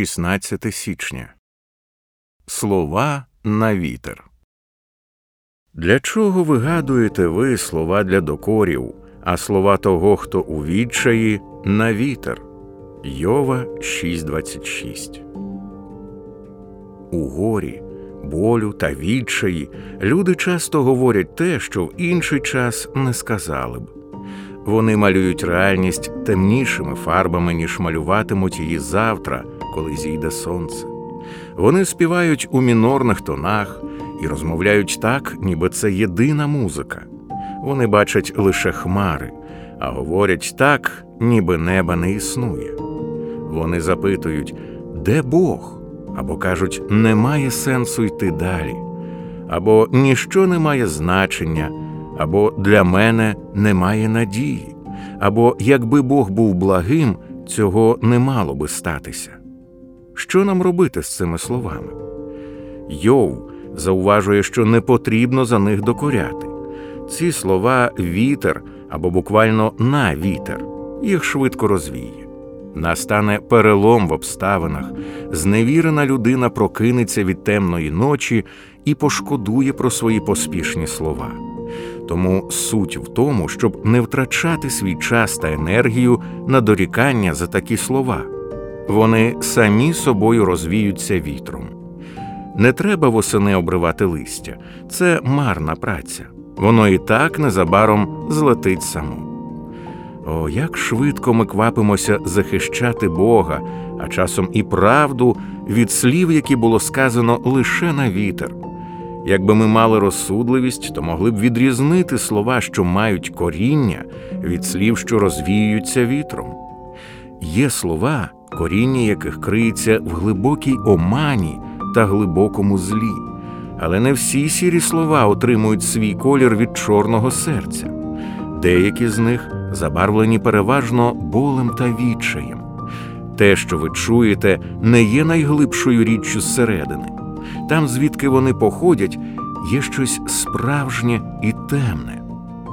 16 січня. Слова на вітер. Для чого вигадуєте ви слова для докорів, а слова того, хто у відчаї, на вітер? Йова 6.26 У горі, болю та відчаї люди часто говорять те, що в інший час не сказали б. Вони малюють реальність темнішими фарбами, ніж малюватимуть її завтра, коли зійде сонце. Вони співають у мінорних тонах і розмовляють так, ніби це єдина музика. Вони бачать лише хмари, а говорять так, ніби неба не існує. Вони запитують, де Бог? Або кажуть, немає сенсу йти далі, або ніщо не має значення, або для мене немає надії, або якби Бог був благим, цього не мало би статися. Що нам робити з цими словами? Йов зауважує, що не потрібно за них докоряти. Ці слова вітер або буквально на вітер, їх швидко розвіє. Настане перелом в обставинах, зневірена людина прокинеться від темної ночі і пошкодує про свої поспішні слова. Тому суть в тому, щоб не втрачати свій час та енергію на дорікання за такі слова. Вони самі собою розвіються вітром. Не треба восени обривати листя, це марна праця. Воно і так незабаром злетить само. О, як швидко ми квапимося захищати Бога, а часом і правду від слів, які було сказано лише на вітер. Якби ми мали розсудливість, то могли б відрізнити слова, що мають коріння, від слів, що розвіюються вітром. Є слова, коріння яких криється в глибокій омані та глибокому злі, але не всі сірі слова отримують свій колір від чорного серця. Деякі з них забарвлені переважно болем та відчаєм. Те, що ви чуєте, не є найглибшою річчю зсередини. Там, звідки вони походять, є щось справжнє і темне,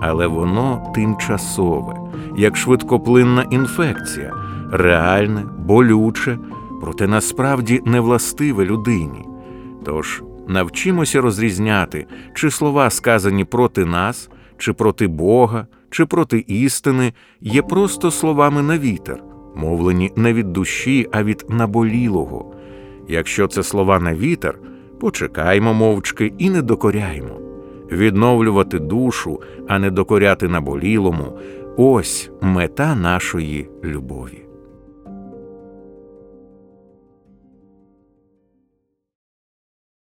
але воно тимчасове, як швидкоплинна інфекція, реальне, болюче, проте насправді невластиве людині. Тож навчимося розрізняти, чи слова, сказані проти нас, чи проти Бога, чи проти істини, є просто словами на вітер, мовлені не від душі, а від наболілого. Якщо це слова на вітер, почекаймо мовчки і не докоряймо. Відновлювати душу, а не докоряти наболілому ось мета нашої любові.